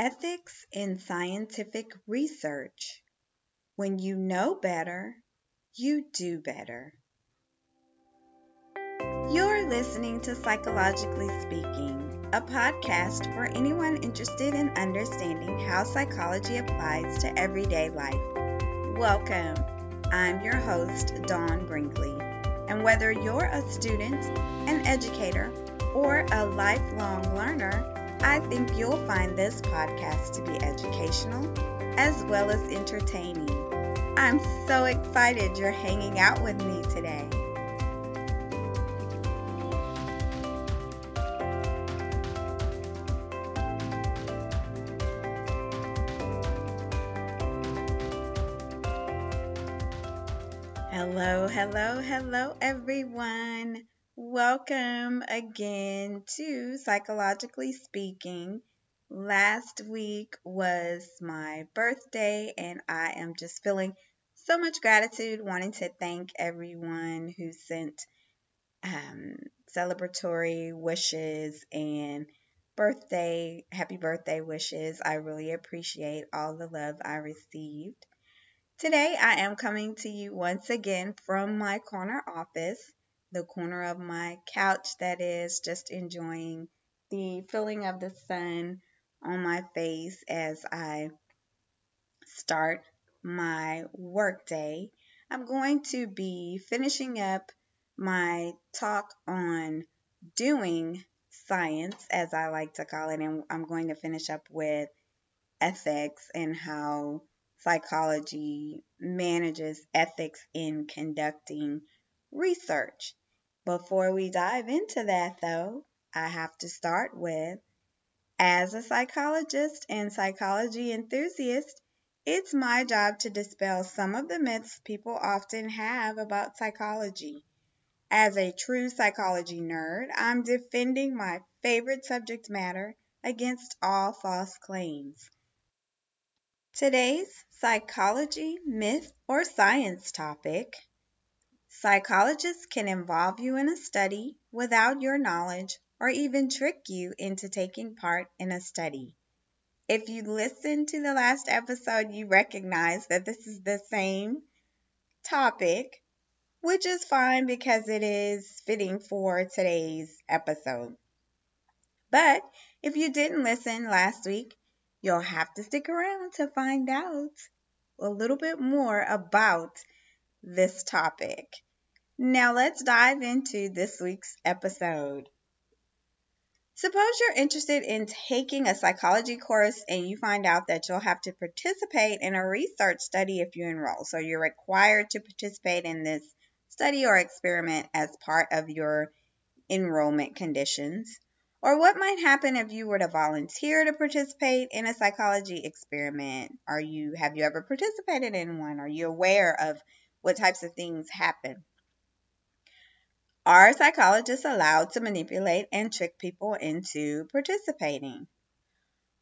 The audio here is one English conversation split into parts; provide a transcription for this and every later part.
Ethics in Scientific Research. When you know better, you do better. You're listening to Psychologically Speaking, a podcast for anyone interested in understanding how psychology applies to everyday life. Welcome. I'm your host, Dawn Brinkley. And whether you're a student, an educator, or a lifelong learner, I think you'll find this podcast to be educational as well as entertaining. I'm so excited you're hanging out with me today. Hello, hello, hello, everyone. Welcome again to Psychologically Speaking. Last week was my birthday, and I am just feeling so much gratitude, wanting to thank everyone who sent um, celebratory wishes and birthday, happy birthday wishes. I really appreciate all the love I received. Today, I am coming to you once again from my corner office the corner of my couch that is, just enjoying the feeling of the sun on my face as I start my workday. I'm going to be finishing up my talk on doing science, as I like to call it, and I'm going to finish up with ethics and how psychology manages ethics in conducting research. Before we dive into that, though, I have to start with as a psychologist and psychology enthusiast, it's my job to dispel some of the myths people often have about psychology. As a true psychology nerd, I'm defending my favorite subject matter against all false claims. Today's psychology, myth, or science topic Psychologists can involve you in a study without your knowledge or even trick you into taking part in a study. If you listened to the last episode, you recognize that this is the same topic, which is fine because it is fitting for today's episode. But if you didn't listen last week, you'll have to stick around to find out a little bit more about this topic. Now let's dive into this week's episode. Suppose you're interested in taking a psychology course and you find out that you'll have to participate in a research study if you enroll. So you're required to participate in this study or experiment as part of your enrollment conditions. Or what might happen if you were to volunteer to participate in a psychology experiment? Are you have you ever participated in one? Are you aware of what types of things happen? Are psychologists allowed to manipulate and trick people into participating?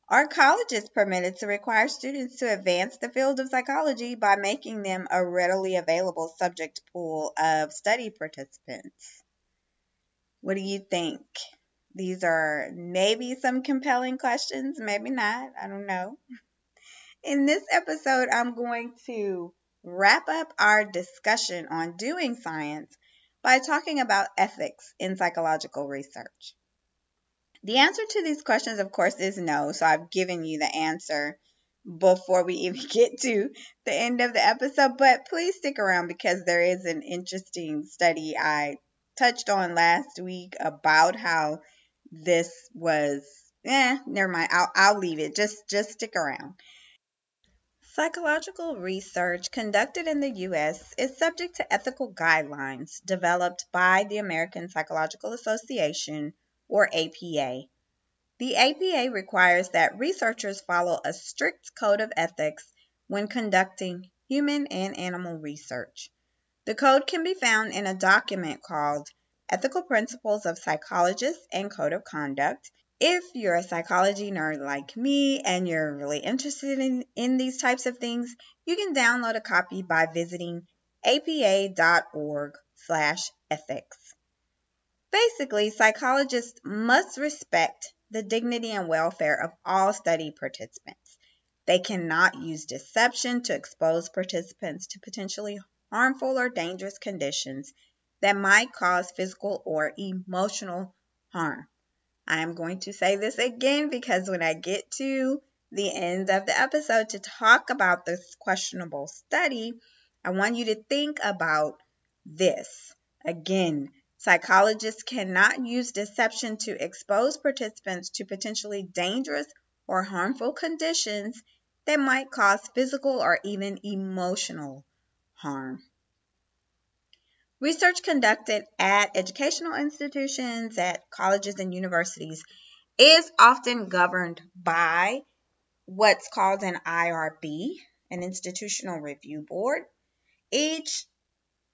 Are colleges permitted to require students to advance the field of psychology by making them a readily available subject pool of study participants? What do you think? These are maybe some compelling questions, maybe not. I don't know. In this episode, I'm going to wrap up our discussion on doing science by talking about ethics in psychological research. The answer to these questions, of course, is no, so I've given you the answer before we even get to the end of the episode, but please stick around because there is an interesting study I touched on last week about how this was eh, never mind. I'll I'll leave it. Just just stick around. Psychological research conducted in the U.S. is subject to ethical guidelines developed by the American Psychological Association, or APA. The APA requires that researchers follow a strict code of ethics when conducting human and animal research. The code can be found in a document called Ethical Principles of Psychologists and Code of Conduct if you're a psychology nerd like me and you're really interested in, in these types of things, you can download a copy by visiting apa.org slash ethics. Basically, psychologists must respect the dignity and welfare of all study participants. They cannot use deception to expose participants to potentially harmful or dangerous conditions that might cause physical or emotional harm. I am going to say this again because when I get to the end of the episode to talk about this questionable study, I want you to think about this. Again, psychologists cannot use deception to expose participants to potentially dangerous or harmful conditions that might cause physical or even emotional harm. Research conducted at educational institutions, at colleges and universities, is often governed by what's called an IRB, an institutional review board. Each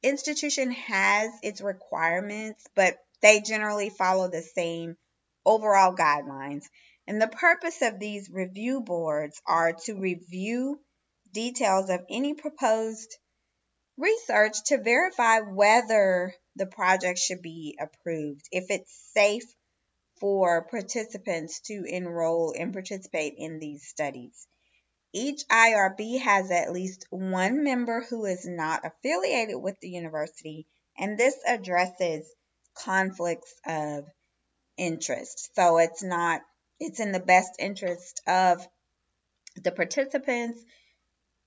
institution has its requirements, but they generally follow the same overall guidelines. And the purpose of these review boards are to review details of any proposed research to verify whether the project should be approved, if it's safe for participants to enroll and participate in these studies. Each IRB has at least one member who is not affiliated with the university, and this addresses conflicts of interest. So it's not, it's in the best interest of the participants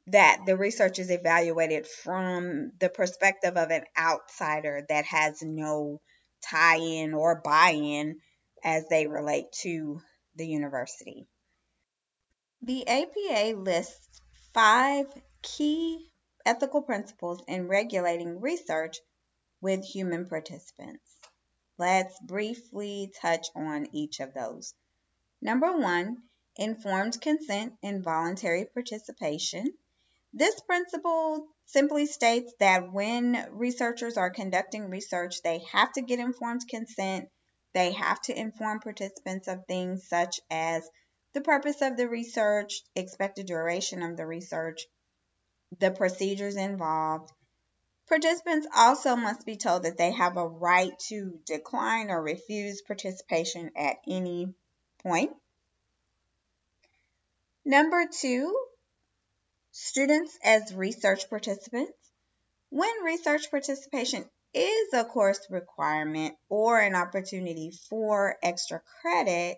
that the research is evaluated from the perspective of an outsider that has no tie in or buy in as they relate to the university. The APA lists five key ethical principles in regulating research with human participants. Let's briefly touch on each of those. Number one, informed consent and voluntary participation. This principle simply states that when researchers are conducting research, they have to get informed consent. They have to inform participants of things such as the purpose of the research, expected duration of the research, the procedures involved. Participants also must be told that they have a right to decline or refuse participation at any point. Number two, students as research participants. When research participation is a course requirement or an opportunity for extra credit,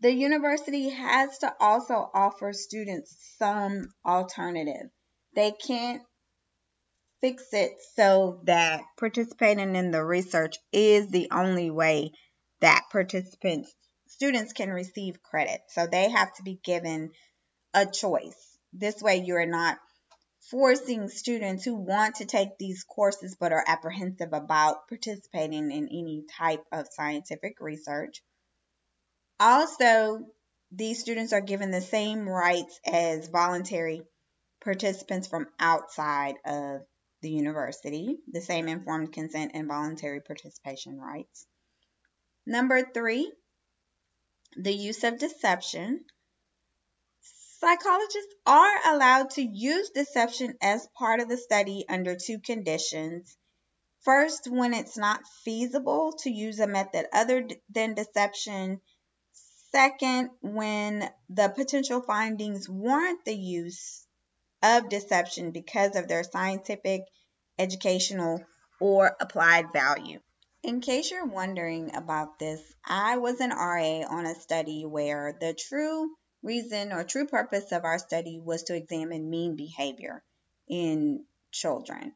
the university has to also offer students some alternative. They can't fix it so that participating in the research is the only way that participants students can receive credit. So they have to be given a choice. This way you're not forcing students who want to take these courses but are apprehensive about participating in any type of scientific research also, these students are given the same rights as voluntary participants from outside of the university, the same informed consent and voluntary participation rights. Number three, the use of deception. Psychologists are allowed to use deception as part of the study under two conditions. First, when it's not feasible to use a method other than deception Second, when the potential findings warrant the use of deception because of their scientific, educational, or applied value. In case you're wondering about this, I was an RA on a study where the true reason or true purpose of our study was to examine mean behavior in children.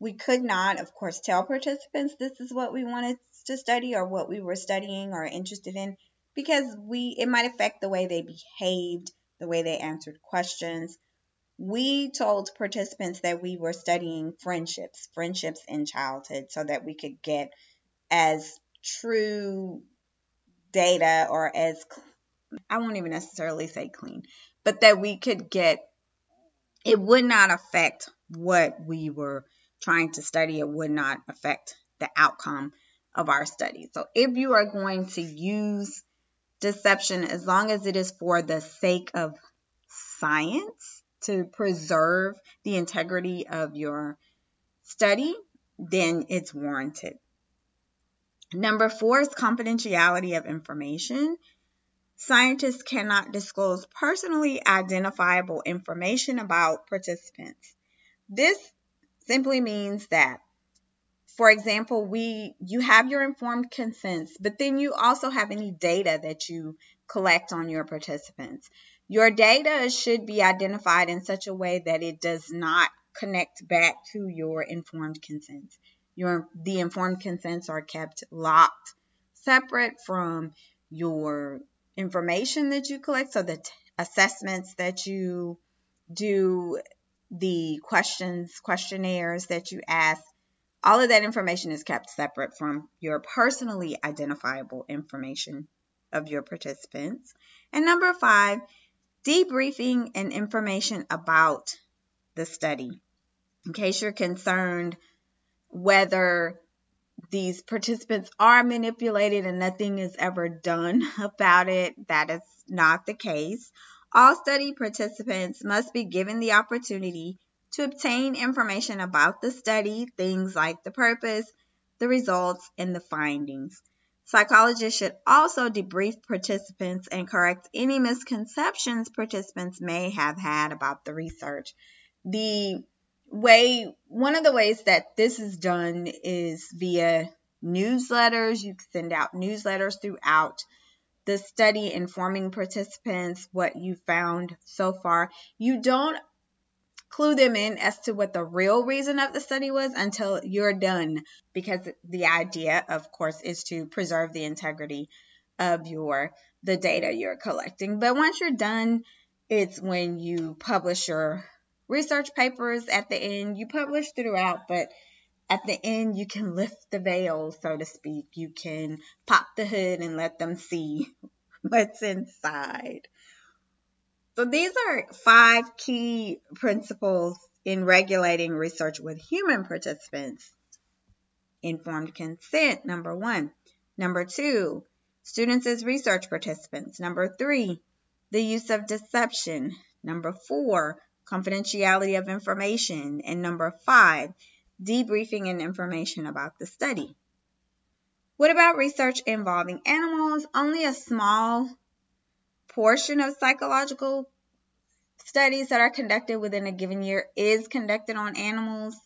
We could not, of course, tell participants this is what we wanted to study or what we were studying or interested in because we it might affect the way they behaved, the way they answered questions. We told participants that we were studying friendships, friendships in childhood, so that we could get as true data or as I won't even necessarily say clean, but that we could get it would not affect what we were trying to study. It would not affect the outcome of our study. So if you are going to use deception as long as it is for the sake of science to preserve the integrity of your study, then it's warranted. Number four is confidentiality of information. Scientists cannot disclose personally identifiable information about participants. This simply means that for example, we you have your informed consents, but then you also have any data that you collect on your participants. Your data should be identified in such a way that it does not connect back to your informed consents. Your the informed consents are kept locked separate from your information that you collect, so the t- assessments that you do, the questions, questionnaires that you ask, all of that information is kept separate from your personally identifiable information of your participants. And number five, debriefing and information about the study. In case you're concerned whether these participants are manipulated and nothing is ever done about it, that is not the case. All study participants must be given the opportunity to obtain information about the study, things like the purpose, the results, and the findings. Psychologists should also debrief participants and correct any misconceptions participants may have had about the research. The way, one of the ways that this is done is via newsletters. You send out newsletters throughout the study informing participants what you found so far. You don't clue them in as to what the real reason of the study was until you're done because the idea of course is to preserve the integrity of your the data you're collecting but once you're done it's when you publish your research papers at the end you publish throughout but at the end you can lift the veil so to speak you can pop the hood and let them see what's inside so these are five key principles in regulating research with human participants. Informed consent, number one. Number two, students as research participants. Number three, the use of deception. Number four, confidentiality of information. And number five, debriefing and information about the study. What about research involving animals? Only a small portion of psychological studies that are conducted within a given year is conducted on animals.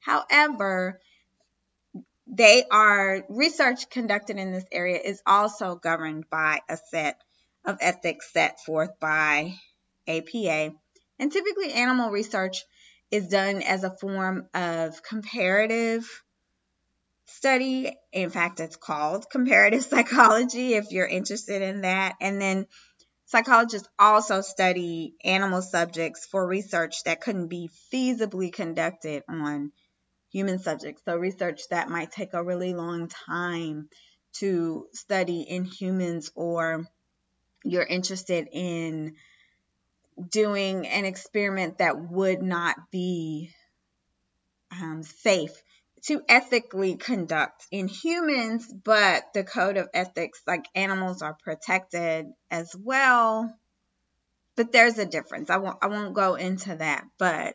However, they are research conducted in this area is also governed by a set of ethics set forth by APA. And typically animal research is done as a form of comparative study. In fact, it's called comparative psychology if you're interested in that. And then Psychologists also study animal subjects for research that couldn't be feasibly conducted on human subjects. So, research that might take a really long time to study in humans, or you're interested in doing an experiment that would not be um, safe to ethically conduct in humans, but the code of ethics, like animals, are protected as well. But there's a difference. I won't I won't go into that, but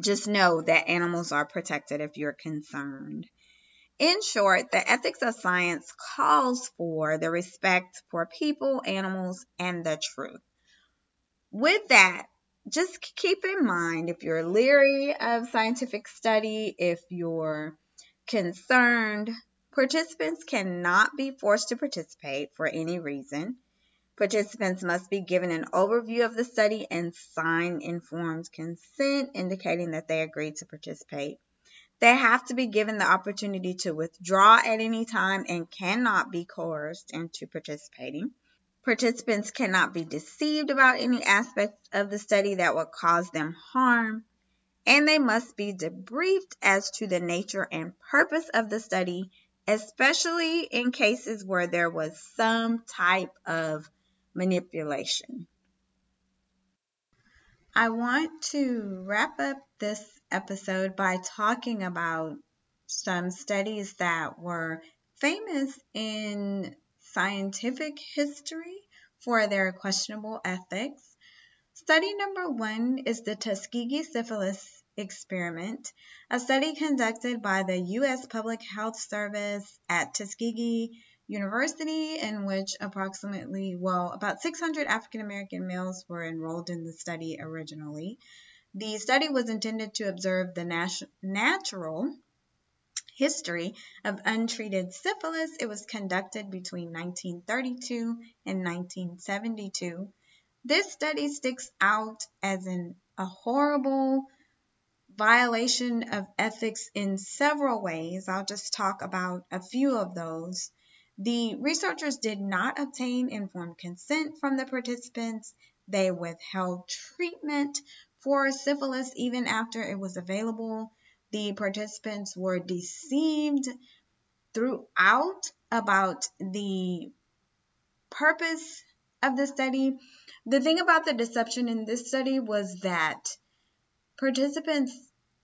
just know that animals are protected if you're concerned. In short, the ethics of science calls for the respect for people, animals, and the truth. With that, just keep in mind if you're leery of scientific study, if you're concerned, participants cannot be forced to participate for any reason. Participants must be given an overview of the study and sign informed consent indicating that they agree to participate. They have to be given the opportunity to withdraw at any time and cannot be coerced into participating. Participants cannot be deceived about any aspect of the study that would cause them harm, and they must be debriefed as to the nature and purpose of the study, especially in cases where there was some type of manipulation. I want to wrap up this episode by talking about some studies that were famous in scientific history for their questionable ethics. Study number one is the Tuskegee syphilis experiment, a study conducted by the U.S. Public Health Service at Tuskegee University, in which approximately, well, about 600 African American males were enrolled in the study originally. The study was intended to observe the nat- natural history of untreated syphilis. It was conducted between 1932 and 1972. This study sticks out as an, a horrible violation of ethics in several ways. I'll just talk about a few of those. The researchers did not obtain informed consent from the participants. They withheld treatment for syphilis even after it was available. The participants were deceived throughout about the purpose of the study. The thing about the deception in this study was that participants,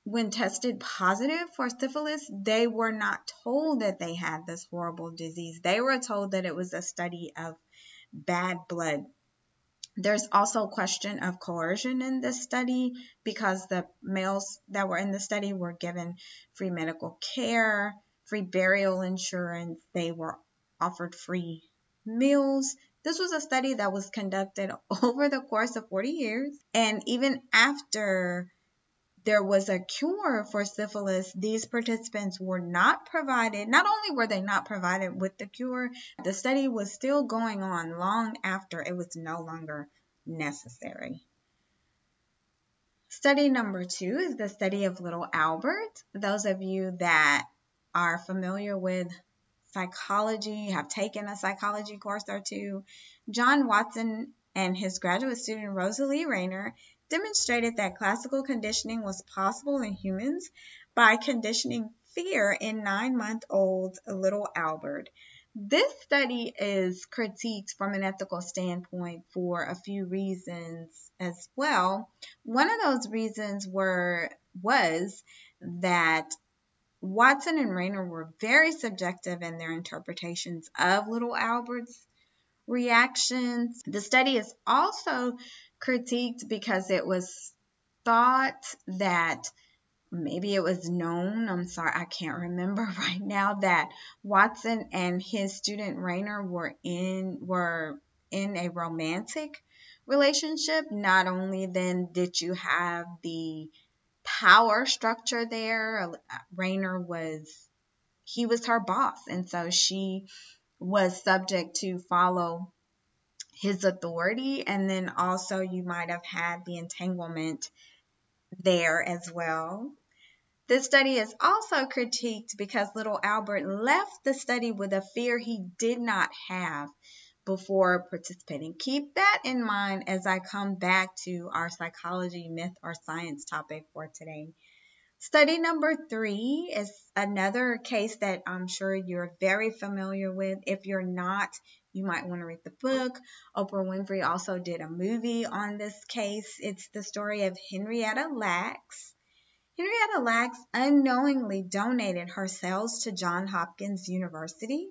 when tested positive for syphilis, they were not told that they had this horrible disease. They were told that it was a study of bad blood. There's also a question of coercion in this study because the males that were in the study were given free medical care, free burial insurance, they were offered free meals. This was a study that was conducted over the course of 40 years, and even after there was a cure for syphilis, these participants were not provided, not only were they not provided with the cure, the study was still going on long after it was no longer necessary. Study number two is the study of little Albert. Those of you that are familiar with psychology, have taken a psychology course or two, John Watson and his graduate student Rosalie Rayner demonstrated that classical conditioning was possible in humans by conditioning fear in nine month old little Albert. This study is critiqued from an ethical standpoint for a few reasons as well. One of those reasons were was that Watson and Rayner were very subjective in their interpretations of little Albert's reactions. The study is also critiqued because it was thought that maybe it was known, I'm sorry, I can't remember right now, that Watson and his student Rayner were in were in a romantic relationship. Not only then did you have the power structure there, Rayner was he was her boss, and so she was subject to follow his authority. And then also, you might have had the entanglement there as well. This study is also critiqued because little Albert left the study with a fear he did not have before participating. Keep that in mind as I come back to our psychology, myth, or science topic for today. Study number three is another case that I'm sure you're very familiar with. If you're not, you might want to read the book. Oprah Winfrey also did a movie on this case. It's the story of Henrietta Lacks. Henrietta Lacks unknowingly donated her cells to Johns Hopkins University.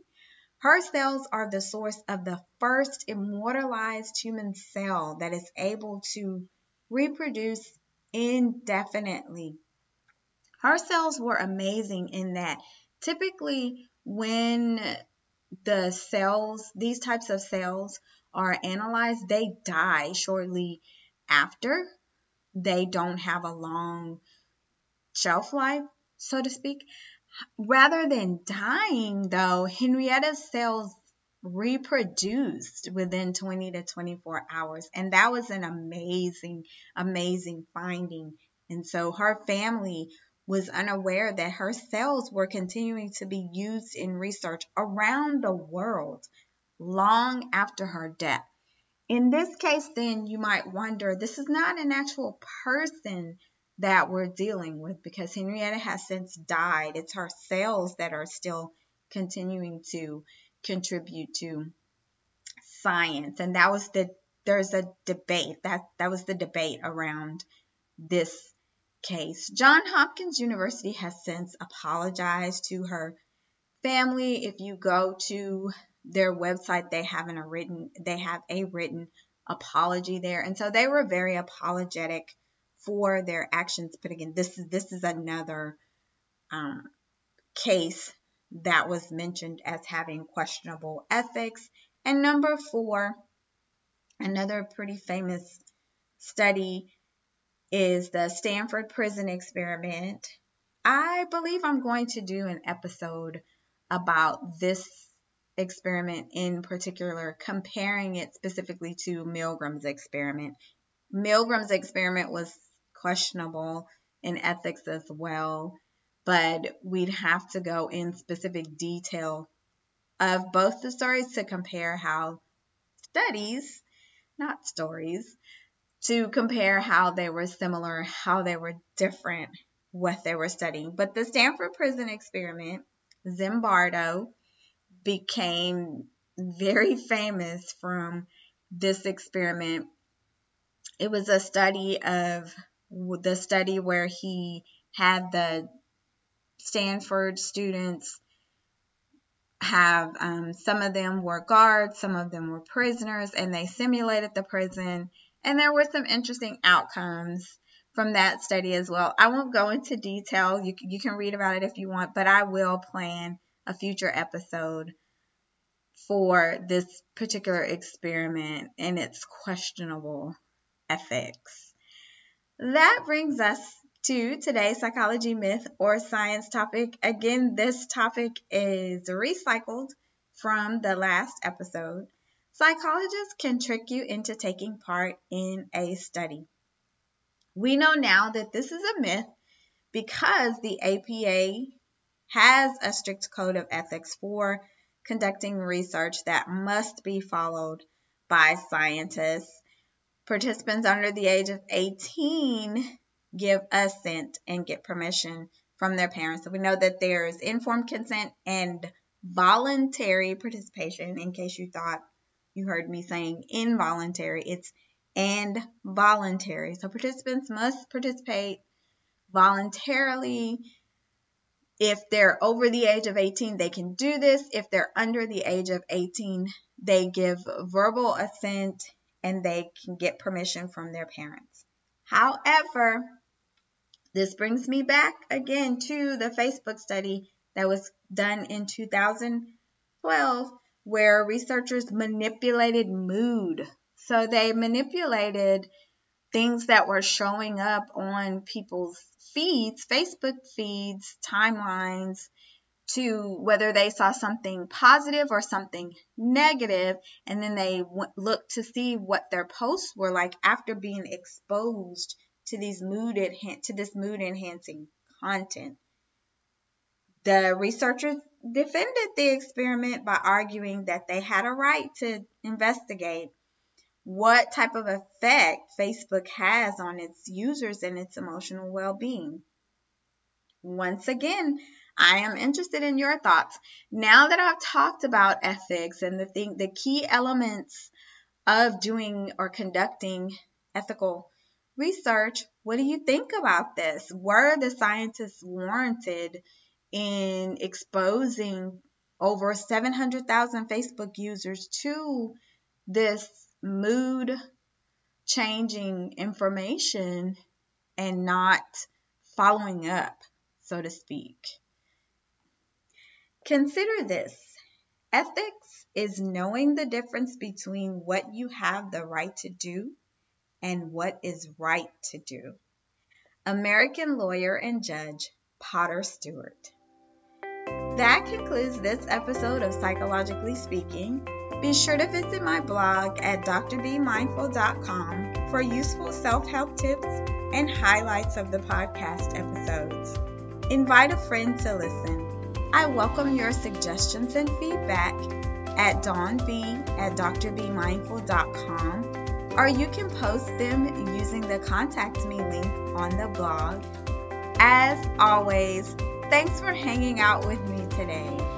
Her cells are the source of the first immortalized human cell that is able to reproduce indefinitely her cells were amazing in that typically when the cells, these types of cells are analyzed, they die shortly after. They don't have a long shelf life, so to speak. Rather than dying, though, Henrietta's cells reproduced within 20 to 24 hours. And that was an amazing, amazing finding. And so her family was unaware that her cells were continuing to be used in research around the world long after her death. In this case, then you might wonder this is not an actual person that we're dealing with because Henrietta has since died. It's her cells that are still continuing to contribute to science. And that was the there's a debate that that was the debate around this case. Johns Hopkins University has since apologized to her family. If you go to their website, they have a written they have a written apology there. And so they were very apologetic for their actions. But again, this is this is another um, case that was mentioned as having questionable ethics. And number four, another pretty famous study is the Stanford Prison Experiment. I believe I'm going to do an episode about this experiment in particular, comparing it specifically to Milgram's experiment. Milgram's experiment was questionable in ethics as well, but we'd have to go in specific detail of both the stories to compare how studies, not stories, to compare how they were similar, how they were different, what they were studying. But the Stanford Prison Experiment, Zimbardo became very famous from this experiment. It was a study of the study where he had the Stanford students have um, some of them were guards, some of them were prisoners, and they simulated the prison. And there were some interesting outcomes from that study as well. I won't go into detail. You can, you can read about it if you want, but I will plan a future episode for this particular experiment and its questionable ethics. That brings us to today's psychology myth or science topic. Again, this topic is recycled from the last episode. Psychologists can trick you into taking part in a study. We know now that this is a myth because the APA has a strict code of ethics for conducting research that must be followed by scientists. Participants under the age of 18 give assent and get permission from their parents. So we know that there's informed consent and voluntary participation. In case you thought you heard me saying involuntary, it's and voluntary. So participants must participate voluntarily. If they're over the age of 18, they can do this. If they're under the age of 18, they give verbal assent and they can get permission from their parents. However, this brings me back again to the Facebook study that was done in 2012 where researchers manipulated mood so they manipulated things that were showing up on people's feeds, Facebook feeds, timelines, to whether they saw something positive or something negative, and then they w- looked to see what their posts were like after being exposed to these mood to this mood enhancing content. The researchers defended the experiment by arguing that they had a right to investigate what type of effect Facebook has on its users and its emotional well being. Once again, I am interested in your thoughts. Now that I've talked about ethics and the thing, the key elements of doing or conducting ethical research, what do you think about this? Were the scientists warranted in exposing over 700,000 Facebook users to this mood changing information and not following up, so to speak. Consider this ethics is knowing the difference between what you have the right to do and what is right to do. American lawyer and judge Potter Stewart. That concludes this episode of Psychologically Speaking. Be sure to visit my blog at drbmindful.com for useful self help tips and highlights of the podcast episodes. Invite a friend to listen. I welcome your suggestions and feedback at dawnb at drbemindful.com or you can post them using the contact me link on the blog. As always, thanks for hanging out with me today.